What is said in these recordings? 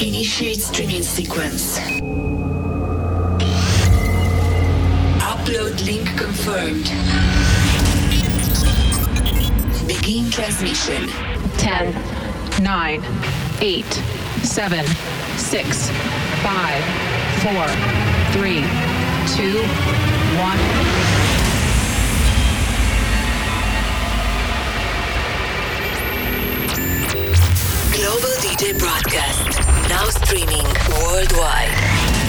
Initiate streaming sequence. Upload link confirmed. Begin transmission. 10, 9, 8, 7, 6, 5, 4, 3, 2, 1. DJ broadcast. Now streaming worldwide.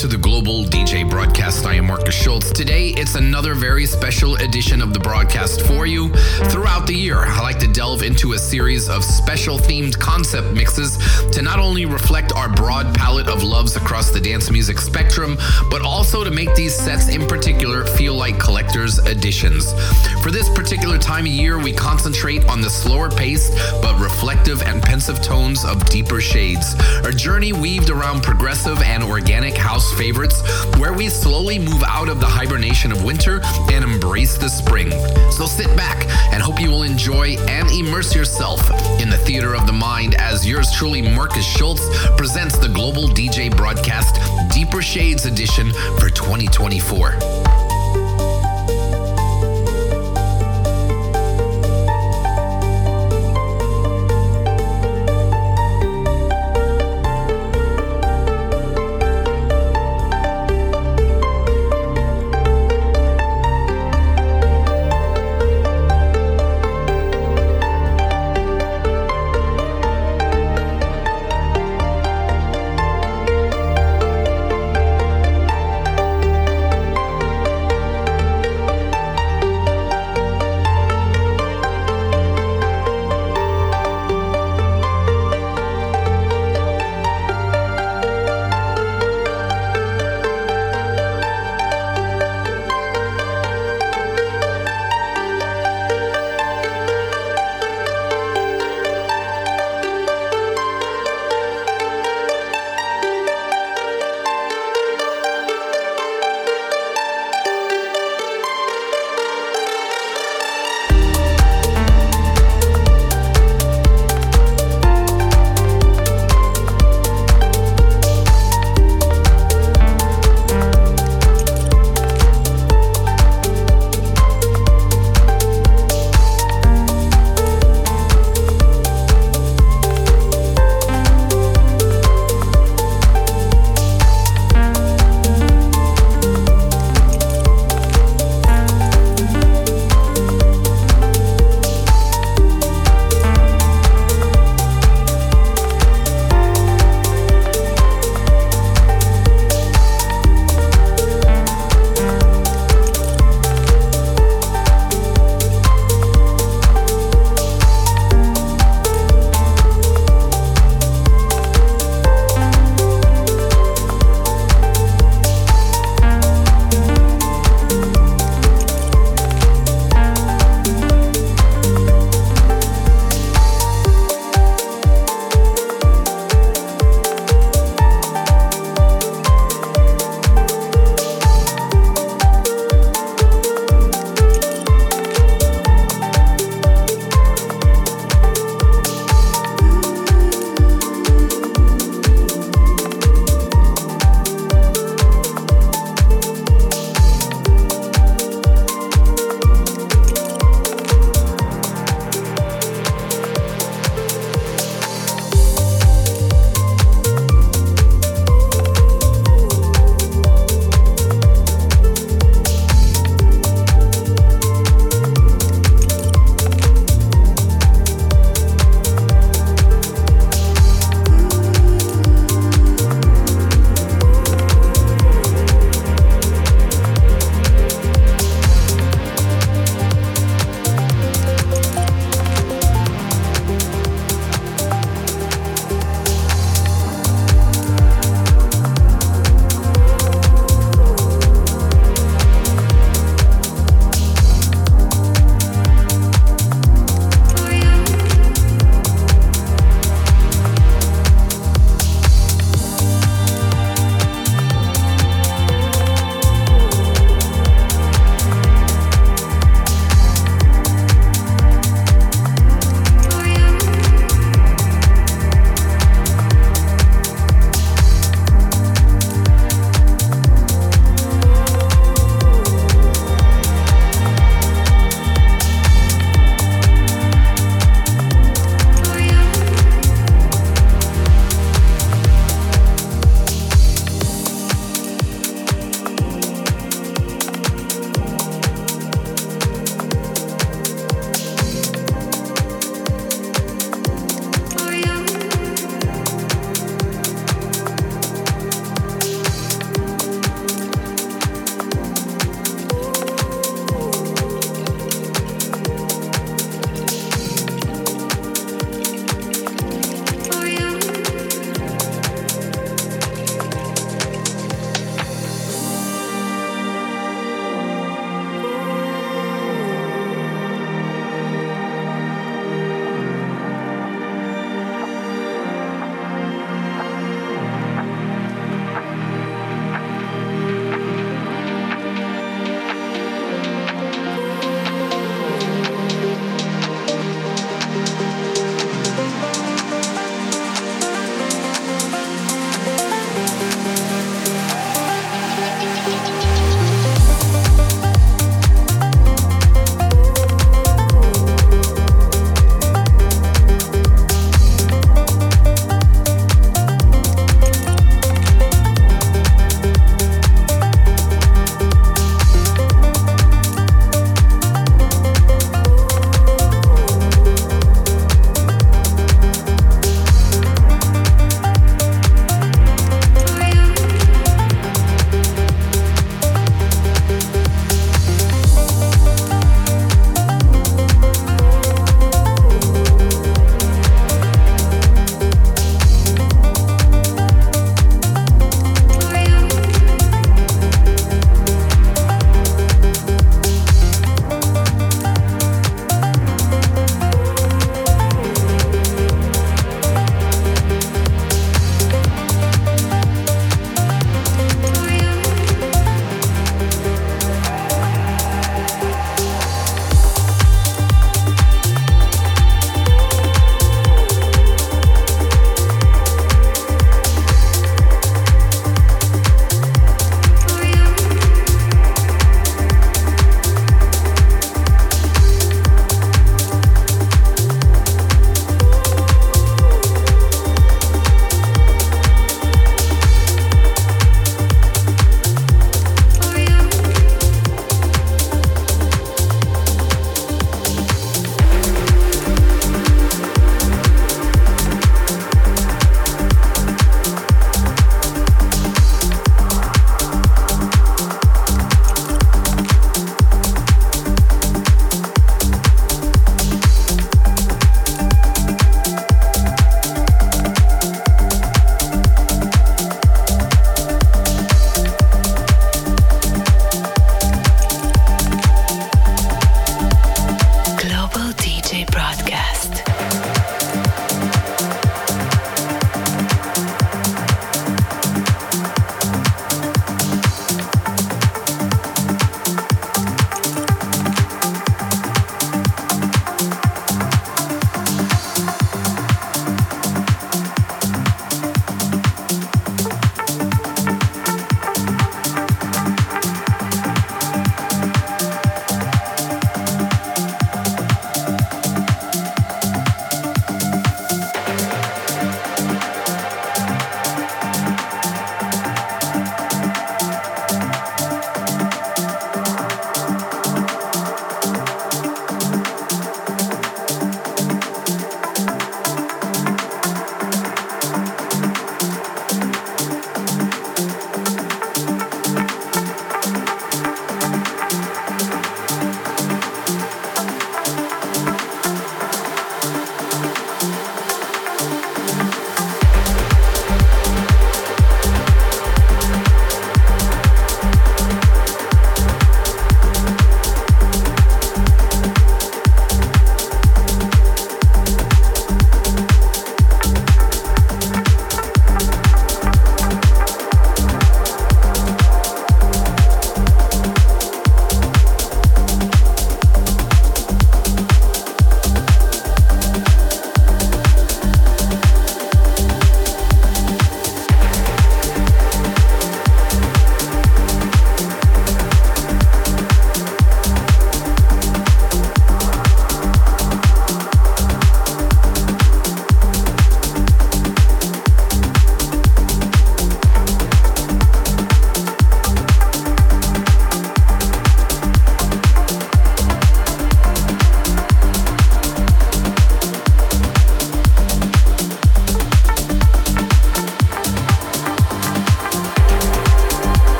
To the Global DJ broadcast. I am Markus Schulz. Today, it's another very special edition of the broadcast for you. Throughout the year, I like to delve into a series of special themed concept mixes to not only reflect our broad palette of loves across the dance music spectrum, but also to make these sets in particular feel like collector's editions. For this particular time of year, we concentrate on the slower paced but reflective and pensive tones of deeper shades. A journey weaved around progressive and organic house favorites where we slowly move out of the hibernation of winter and embrace the spring. So sit back and hope you will enjoy and immerse yourself in the theater of the mind as yours truly, Markus Schulz, presents the Global DJ Broadcast Deeper Shades Edition for 2024.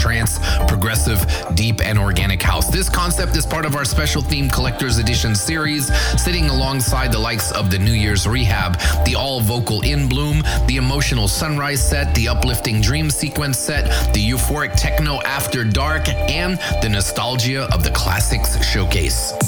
Trance, progressive, deep, and organic house. This concept is part of our special theme collector's edition series, sitting alongside the likes of the New Year's Rehab, the all vocal In Bloom, the emotional Sunrise set, the uplifting Dream Sequence set, the euphoric techno After Dark, and the nostalgia of the Classics Showcase.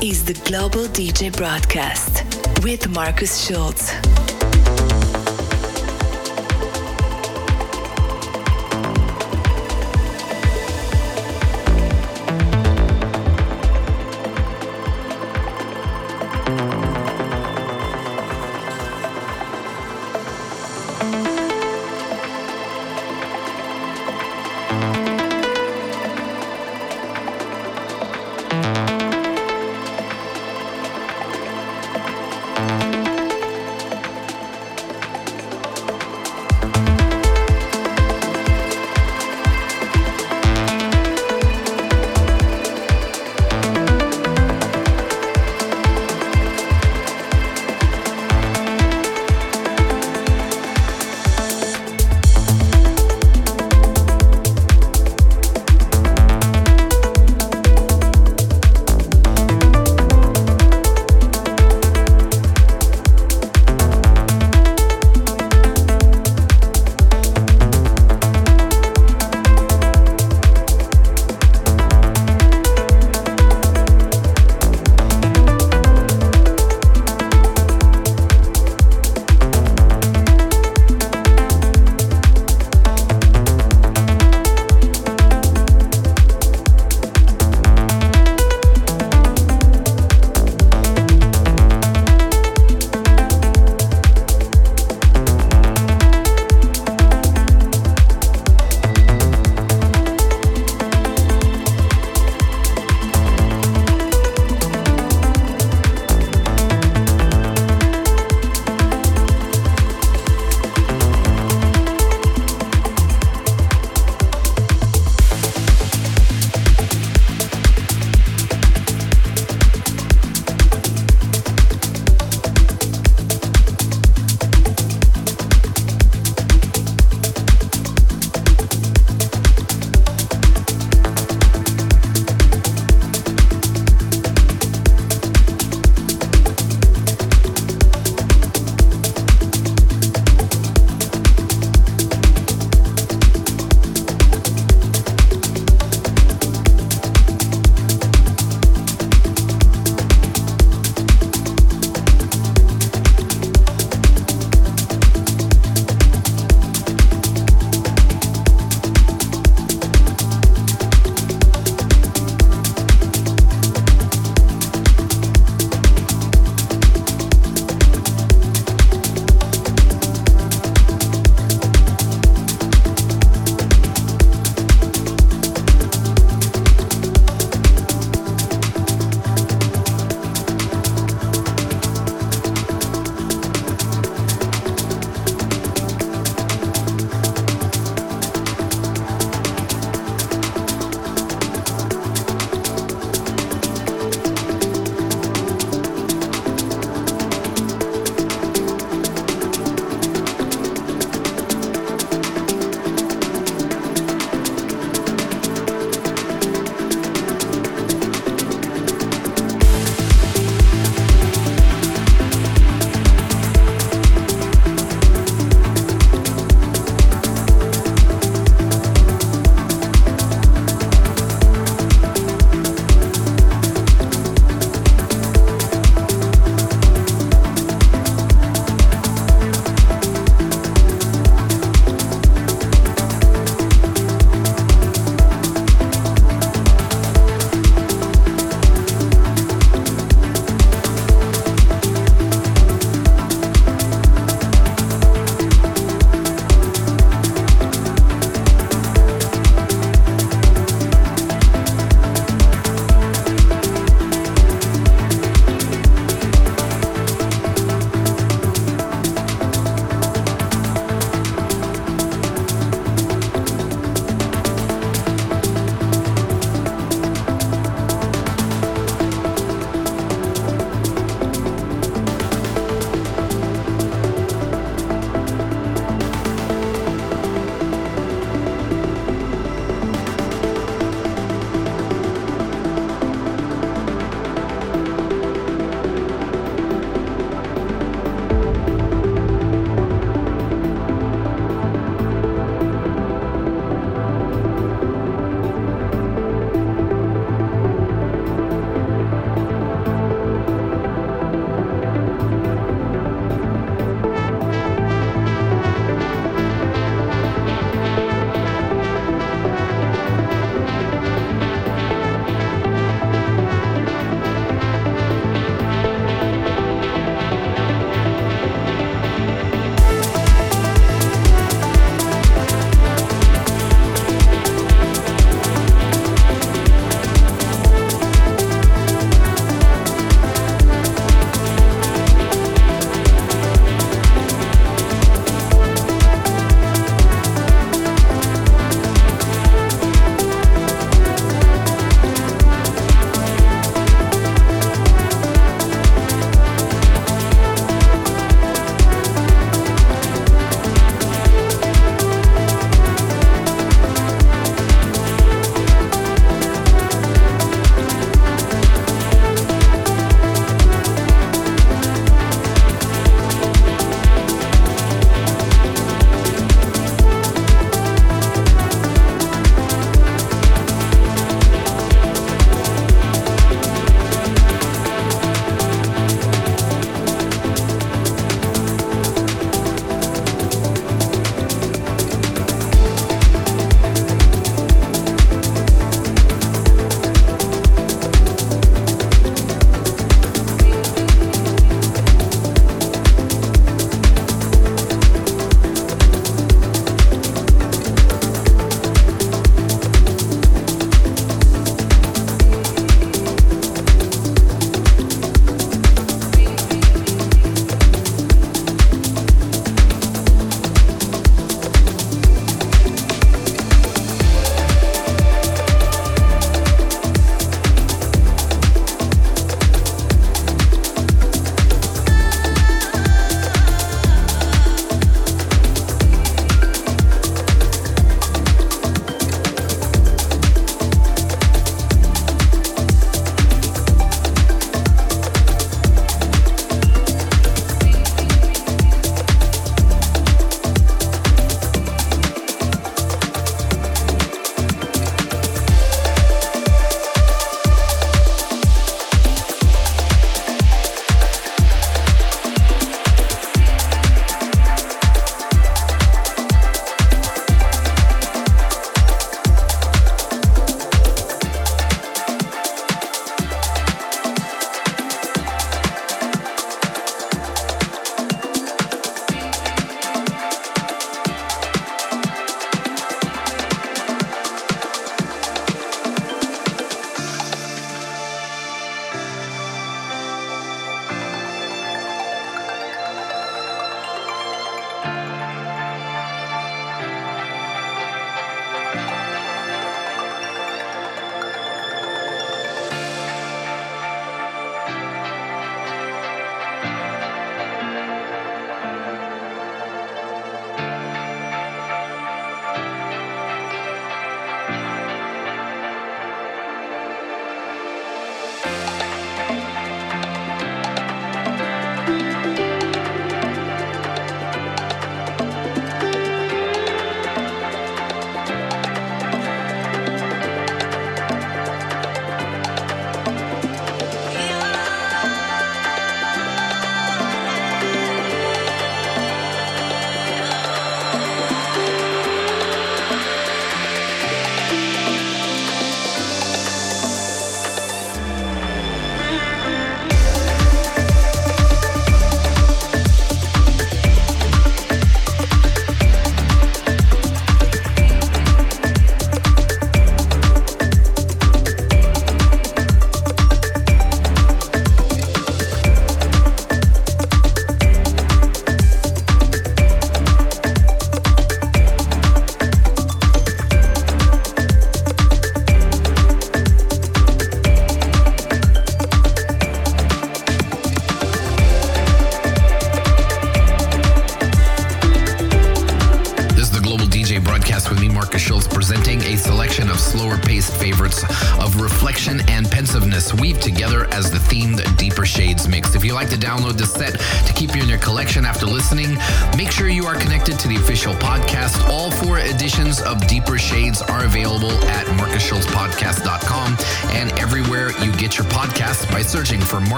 The Global DJ Broadcast with Markus Schulz.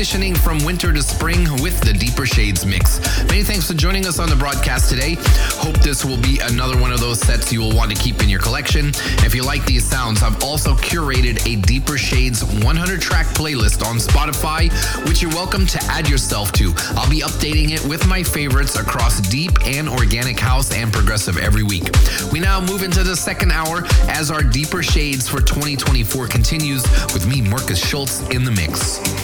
transitioning from winter to spring with the Deeper Shades mix. Many thanks for joining us on the broadcast today. Hope this will be another one of those sets you will want to keep in your collection. If you like these sounds, I've also curated a Deeper Shades 100 track playlist on Spotify, which you're welcome to add yourself to. I'll be updating it with my favorites across deep and organic house and progressive every week. We now move into the second hour as our Deeper Shades for 2024 continues with me, Markus Schulz, in the mix.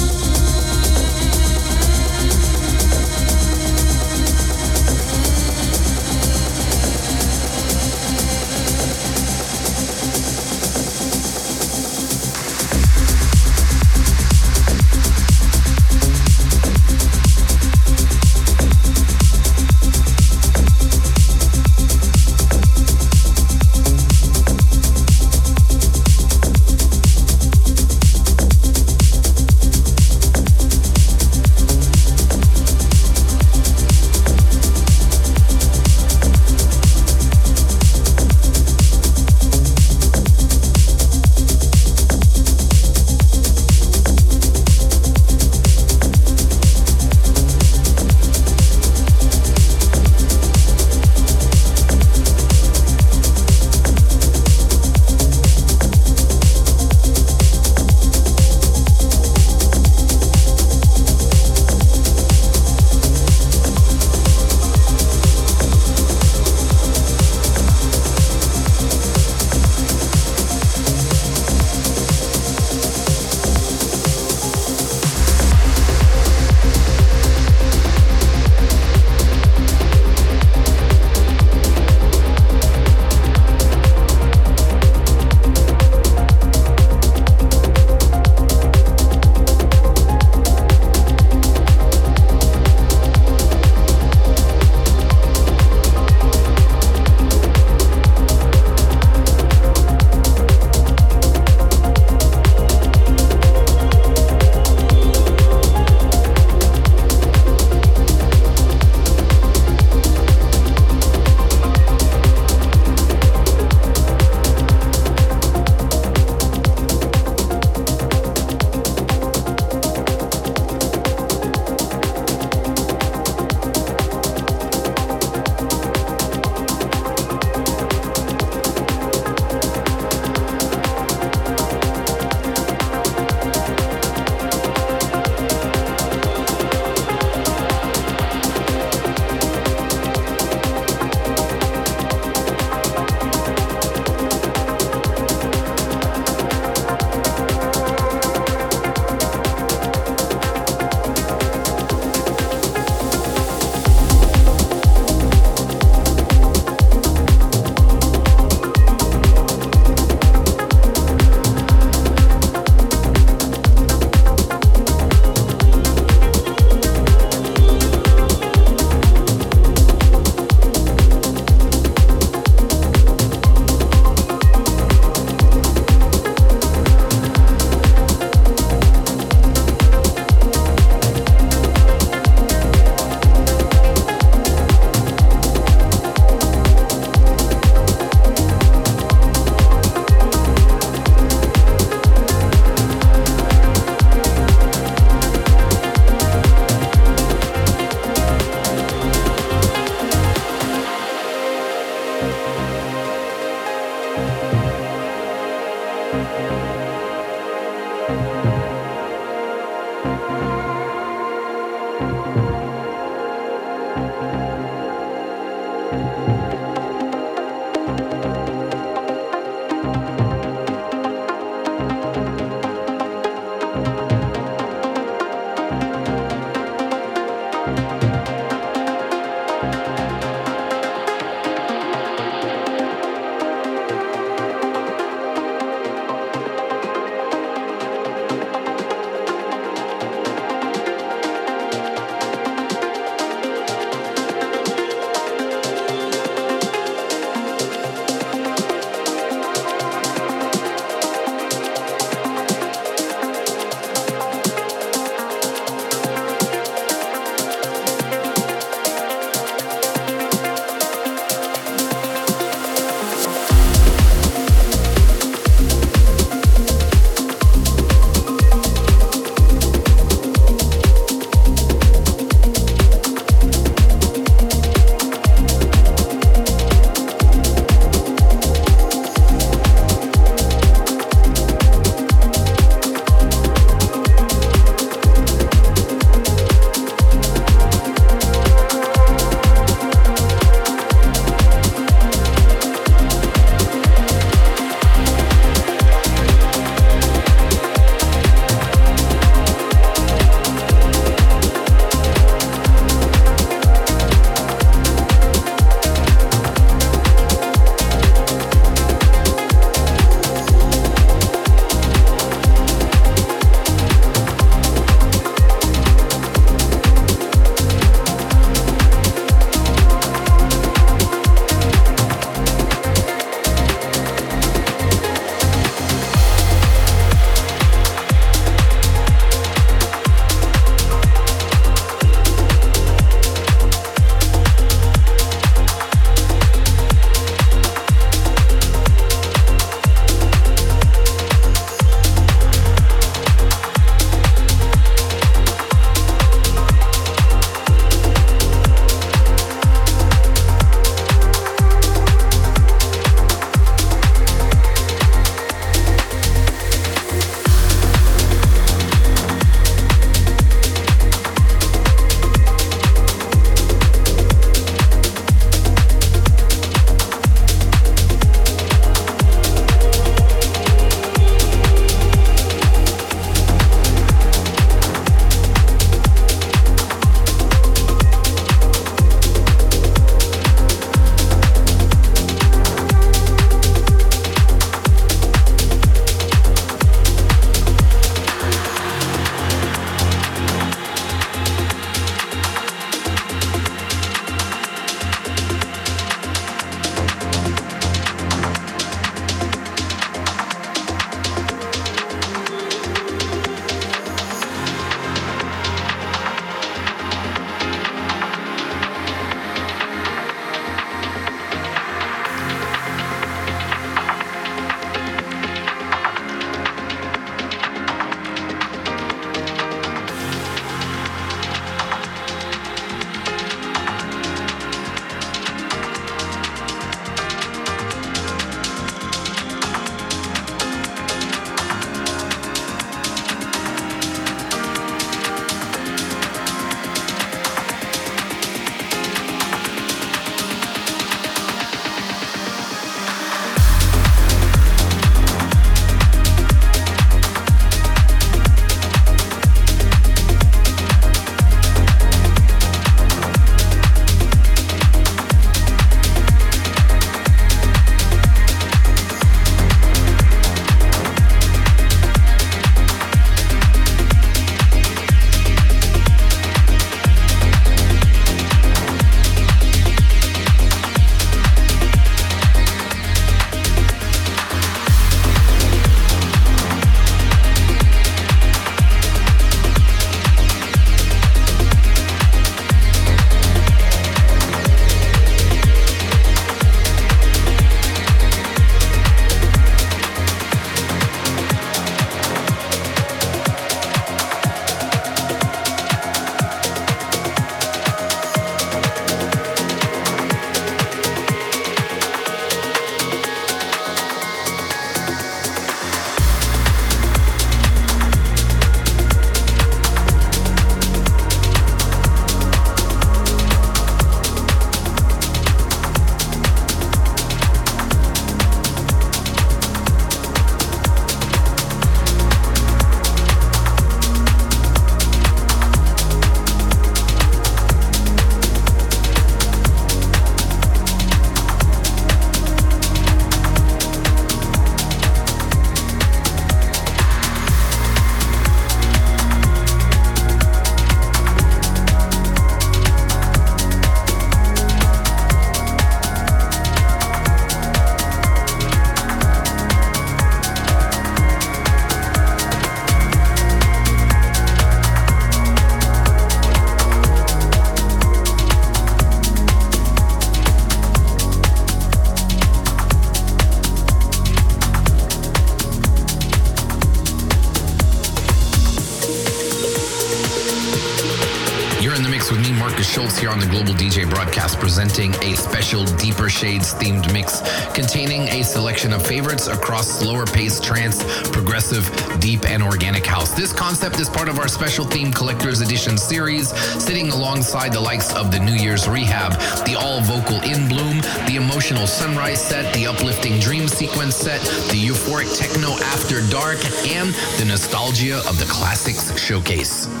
Of favorites across slower paced trance, progressive, deep, and organic house. This concept is part of our special theme collector's edition series, sitting alongside the likes of the New Year's Rehab, the all vocal In Bloom, the emotional Sunrise set, the uplifting Dream Sequence set, the euphoric techno After Dark, and the nostalgia of the Classics Showcase.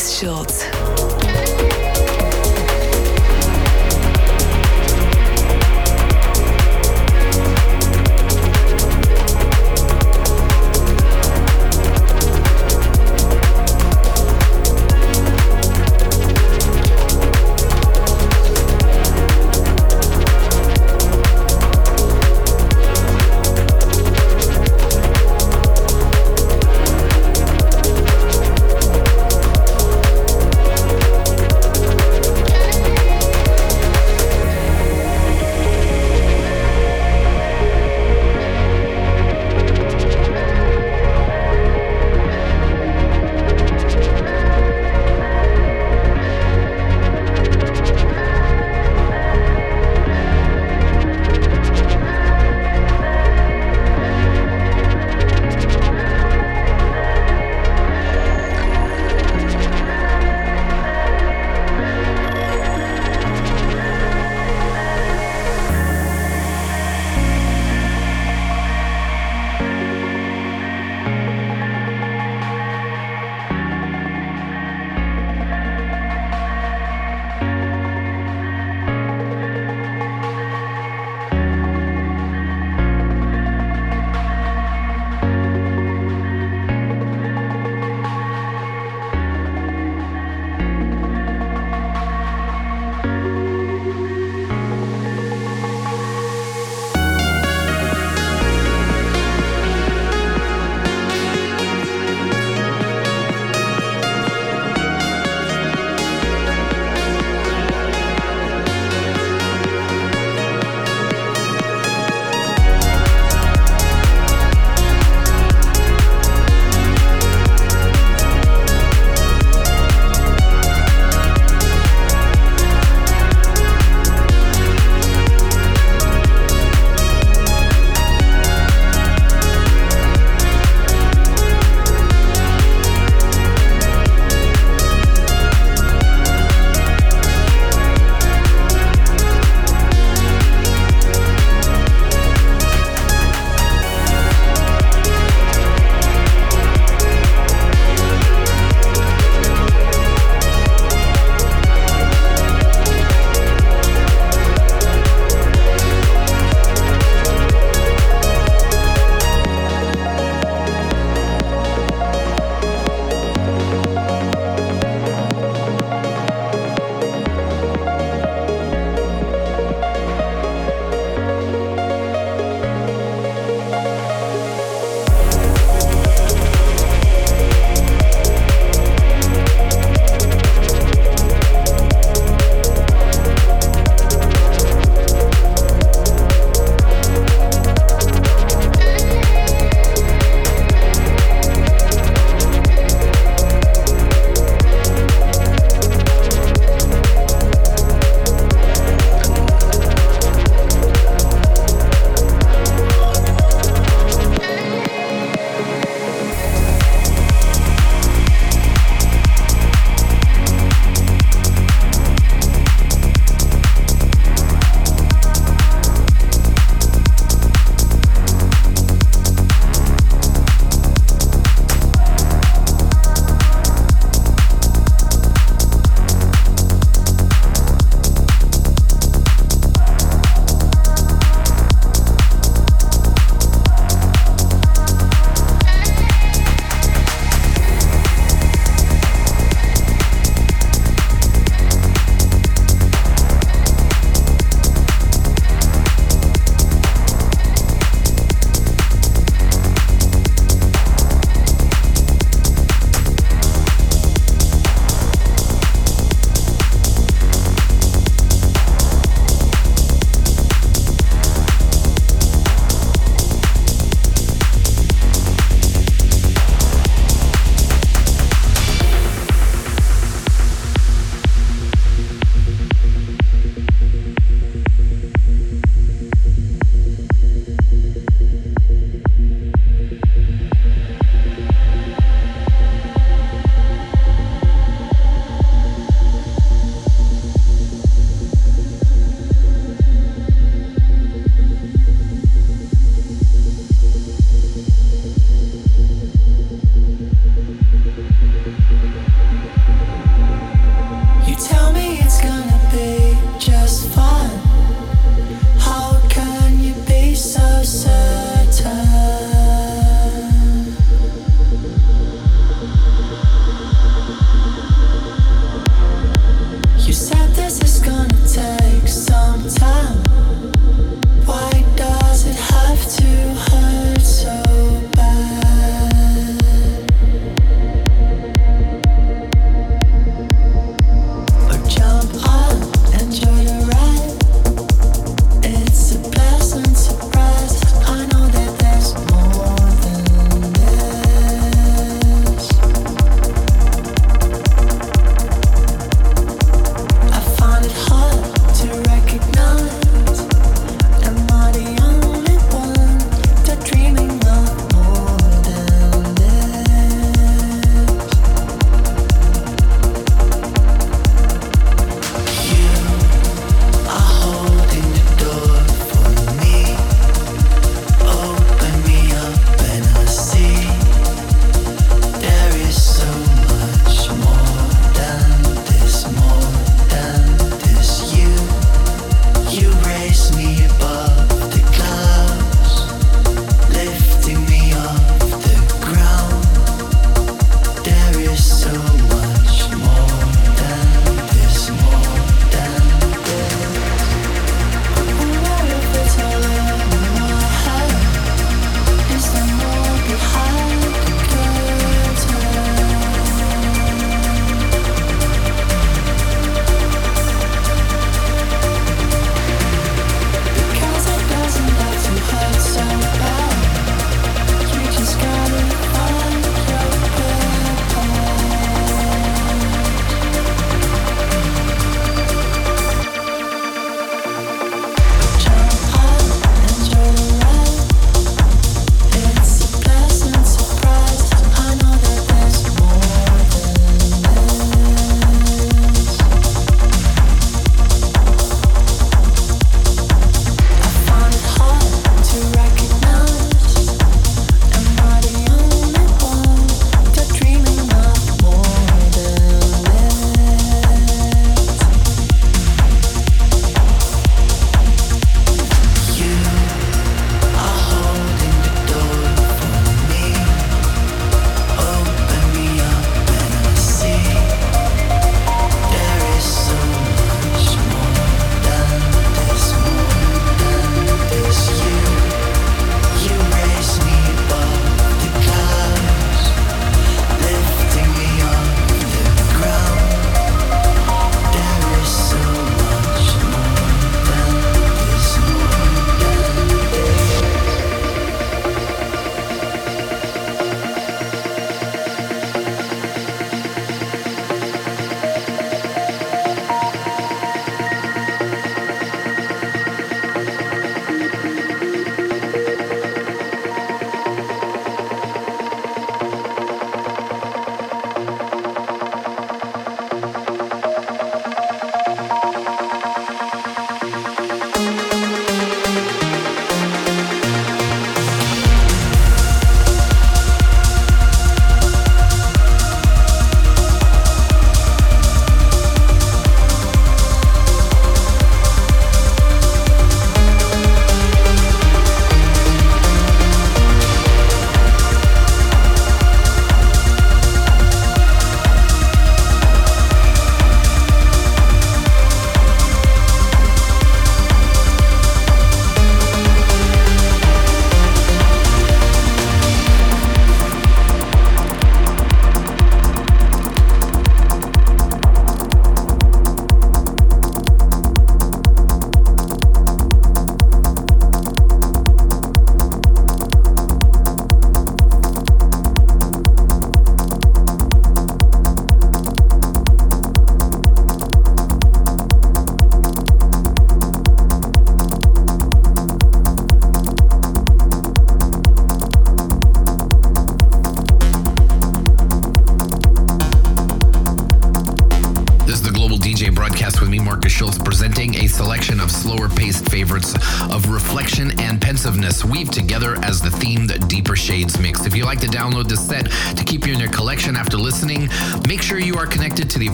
Markus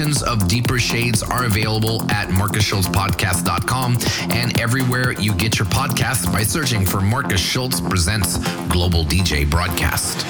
editions of Deeper Shades are available at markusschulzpodcast.com and everywhere you get your podcasts by searching for Markus Schulz Presents Global DJ Broadcast.